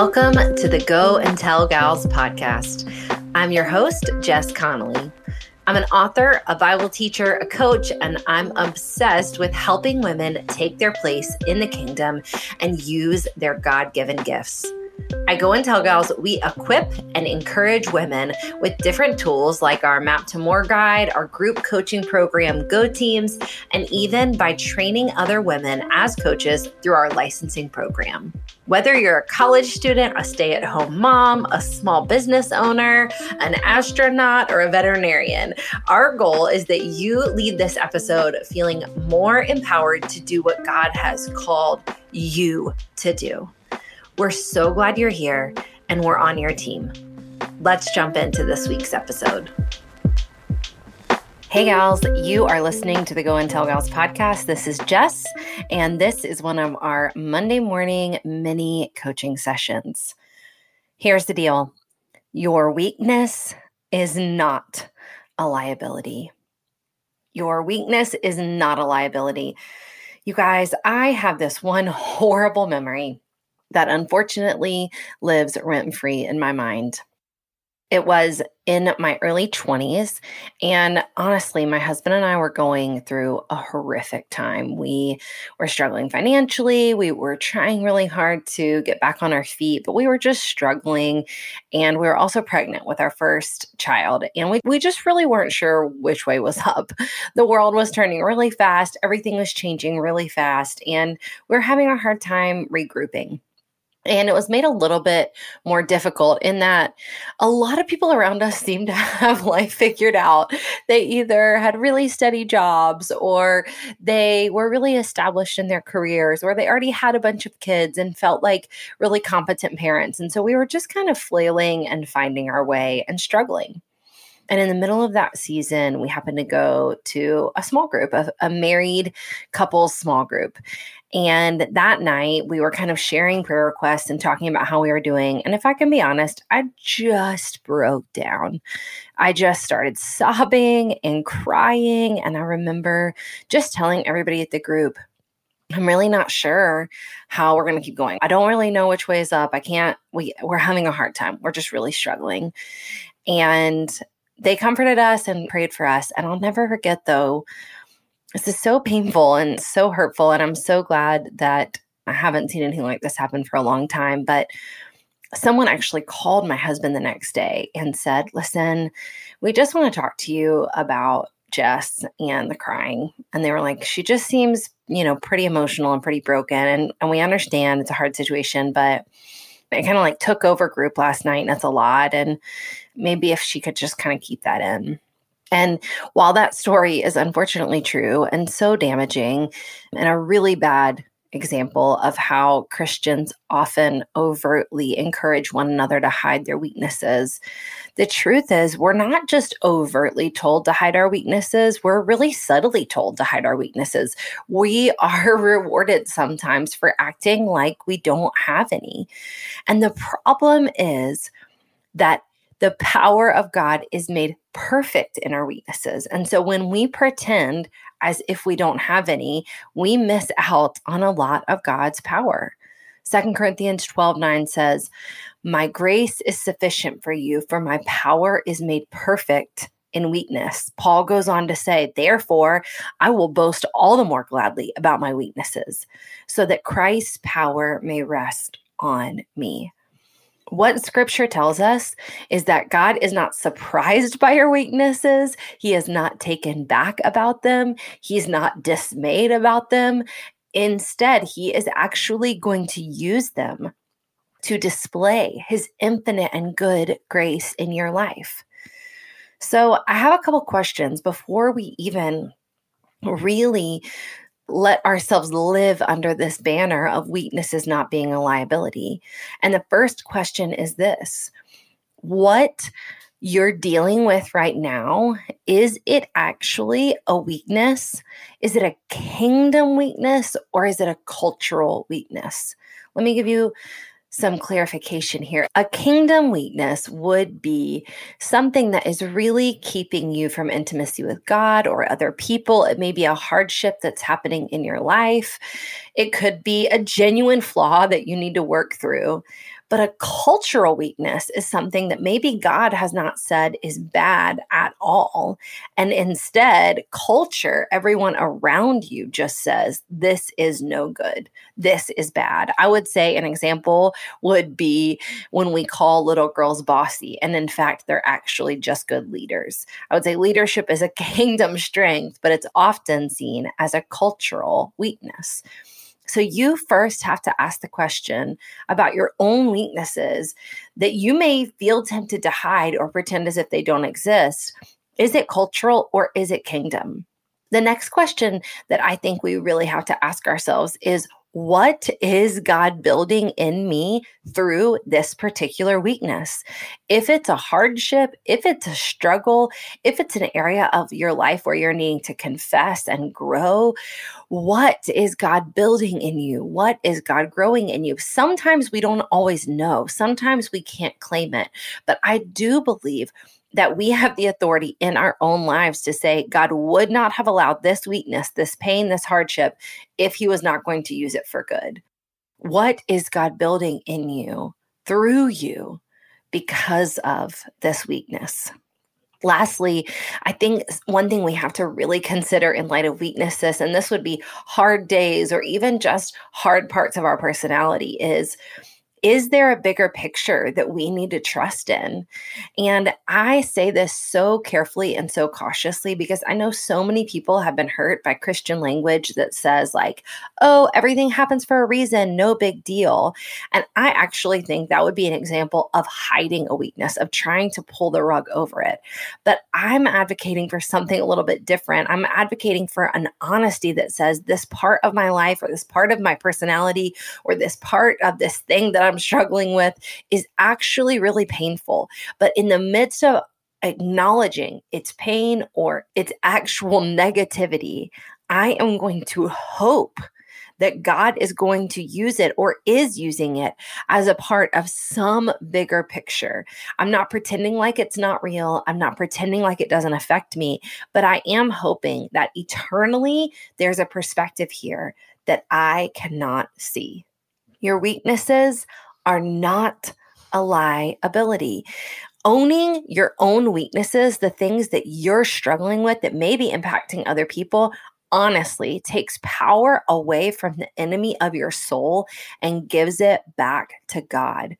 Welcome to the Go and Tell Gals podcast. I'm your host, Jess Connolly. I'm an author, a Bible teacher, a coach, and I'm obsessed with helping women take their place in the kingdom and use their God given gifts. I Go and Tell Gals, we equip and encourage women with different tools like our Map to More guide, our group coaching program, Go Teams, and even by training other women as coaches through our licensing program. Whether you're a college student, a stay at home mom, a small business owner, an astronaut, or a veterinarian, our goal is that you lead this episode feeling more empowered to do what God has called you to do. We're so glad you're here and we're on your team. Let's jump into this week's episode. Hey, gals, you are listening to the Go and Tell Gals podcast. This is Jess, and this is one of our Monday morning mini coaching sessions. Here's the deal your weakness is not a liability. Your weakness is not a liability. You guys, I have this one horrible memory that unfortunately lives rent free in my mind. It was in my early 20s. And honestly, my husband and I were going through a horrific time. We were struggling financially. We were trying really hard to get back on our feet, but we were just struggling. And we were also pregnant with our first child. And we, we just really weren't sure which way was up. The world was turning really fast, everything was changing really fast. And we we're having a hard time regrouping. And it was made a little bit more difficult in that a lot of people around us seemed to have life figured out. They either had really steady jobs or they were really established in their careers or they already had a bunch of kids and felt like really competent parents. And so we were just kind of flailing and finding our way and struggling. And in the middle of that season, we happened to go to a small group, a, a married couples small group. And that night, we were kind of sharing prayer requests and talking about how we were doing. And if I can be honest, I just broke down. I just started sobbing and crying. And I remember just telling everybody at the group, I'm really not sure how we're going to keep going. I don't really know which way is up. I can't, we, we're having a hard time. We're just really struggling. And they comforted us and prayed for us. And I'll never forget, though, this is so painful and so hurtful. And I'm so glad that I haven't seen anything like this happen for a long time. But someone actually called my husband the next day and said, Listen, we just want to talk to you about Jess and the crying. And they were like, She just seems, you know, pretty emotional and pretty broken. And, and we understand it's a hard situation, but it kind of like took over group last night. And that's a lot. And maybe if she could just kind of keep that in. And while that story is unfortunately true and so damaging and a really bad example of how Christians often overtly encourage one another to hide their weaknesses. The truth is, we're not just overtly told to hide our weaknesses, we're really subtly told to hide our weaknesses. We are rewarded sometimes for acting like we don't have any. And the problem is that the power of God is made perfect in our weaknesses. And so when we pretend as if we don't have any, we miss out on a lot of God's power. Second Corinthians 12 9 says, My grace is sufficient for you, for my power is made perfect in weakness. Paul goes on to say, Therefore, I will boast all the more gladly about my weaknesses, so that Christ's power may rest on me what scripture tells us is that God is not surprised by your weaknesses. He is not taken back about them. He's not dismayed about them. Instead, he is actually going to use them to display his infinite and good grace in your life. So, I have a couple questions before we even really let ourselves live under this banner of weaknesses not being a liability. And the first question is this What you're dealing with right now, is it actually a weakness? Is it a kingdom weakness or is it a cultural weakness? Let me give you some clarification here. A kingdom weakness would be something that is really keeping you from intimacy with God or other people. It may be a hardship that's happening in your life. It could be a genuine flaw that you need to work through. But a cultural weakness is something that maybe God has not said is bad at all. And instead, culture, everyone around you just says, this is no good. This is bad. I would say an example would be when we call little girls bossy. And in fact, they're actually just good leaders. I would say leadership is a kingdom strength, but it's often seen as a cultural weakness. So you first have to ask the question about your own weaknesses that you may feel tempted to hide or pretend as if they don't exist. Is it cultural or is it kingdom? The next question that I think we really have to ask ourselves is what is God building in me through this particular weakness? If it's a hardship, if it's a struggle, if it's an area of your life where you're needing to confess and grow, what is God building in you? What is God growing in you? Sometimes we don't always know, sometimes we can't claim it, but I do believe that we have the authority in our own lives to say, God would not have allowed this weakness, this pain, this hardship, if He was not going to use it for good. What is God building in you, through you, because of this weakness? Lastly, I think one thing we have to really consider in light of weaknesses, and this would be hard days or even just hard parts of our personality, is is there a bigger picture that we need to trust in? And I say this so carefully and so cautiously because I know so many people have been hurt by Christian language that says, like, oh, everything happens for a reason, no big deal. And I actually think that would be an example of hiding a weakness, of trying to pull the rug over it. But I'm advocating for something a little bit different. I'm advocating for an honesty that says, this part of my life or this part of my personality or this part of this thing that I'm struggling with is actually really painful. But in the midst of acknowledging its pain or its actual negativity, I am going to hope that God is going to use it or is using it as a part of some bigger picture. I'm not pretending like it's not real. I'm not pretending like it doesn't affect me, but I am hoping that eternally there's a perspective here that I cannot see. Your weaknesses are not a liability. Owning your own weaknesses, the things that you're struggling with that may be impacting other people, honestly takes power away from the enemy of your soul and gives it back to God.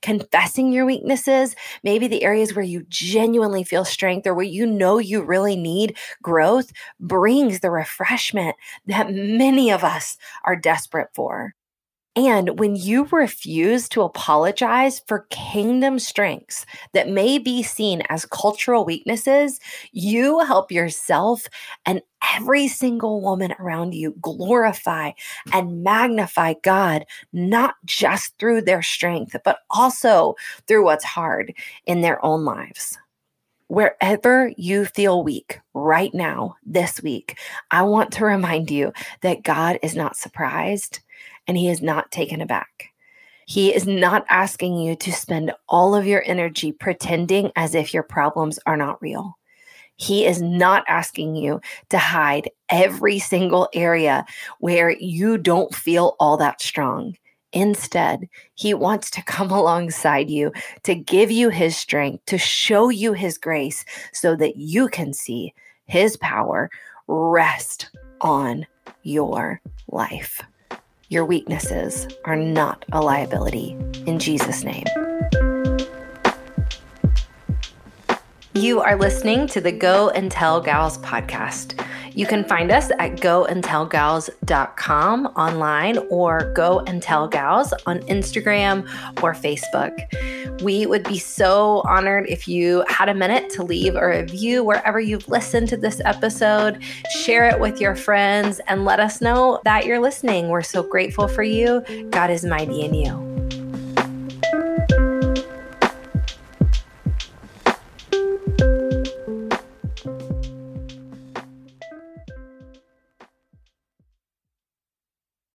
Confessing your weaknesses, maybe the areas where you genuinely feel strength or where you know you really need growth, brings the refreshment that many of us are desperate for. And when you refuse to apologize for kingdom strengths that may be seen as cultural weaknesses, you help yourself and every single woman around you glorify and magnify God, not just through their strength, but also through what's hard in their own lives. Wherever you feel weak right now, this week, I want to remind you that God is not surprised and he is not taken aback. He is not asking you to spend all of your energy pretending as if your problems are not real. He is not asking you to hide every single area where you don't feel all that strong. Instead, he wants to come alongside you to give you his strength, to show you his grace so that you can see his power rest on your life. Your weaknesses are not a liability. In Jesus' name. You are listening to the Go and Tell Gals podcast. You can find us at goandtellgals.com online or Go and Tell Gals on Instagram or Facebook. We would be so honored if you had a minute to leave a review wherever you've listened to this episode. Share it with your friends and let us know that you're listening. We're so grateful for you. God is mighty in you.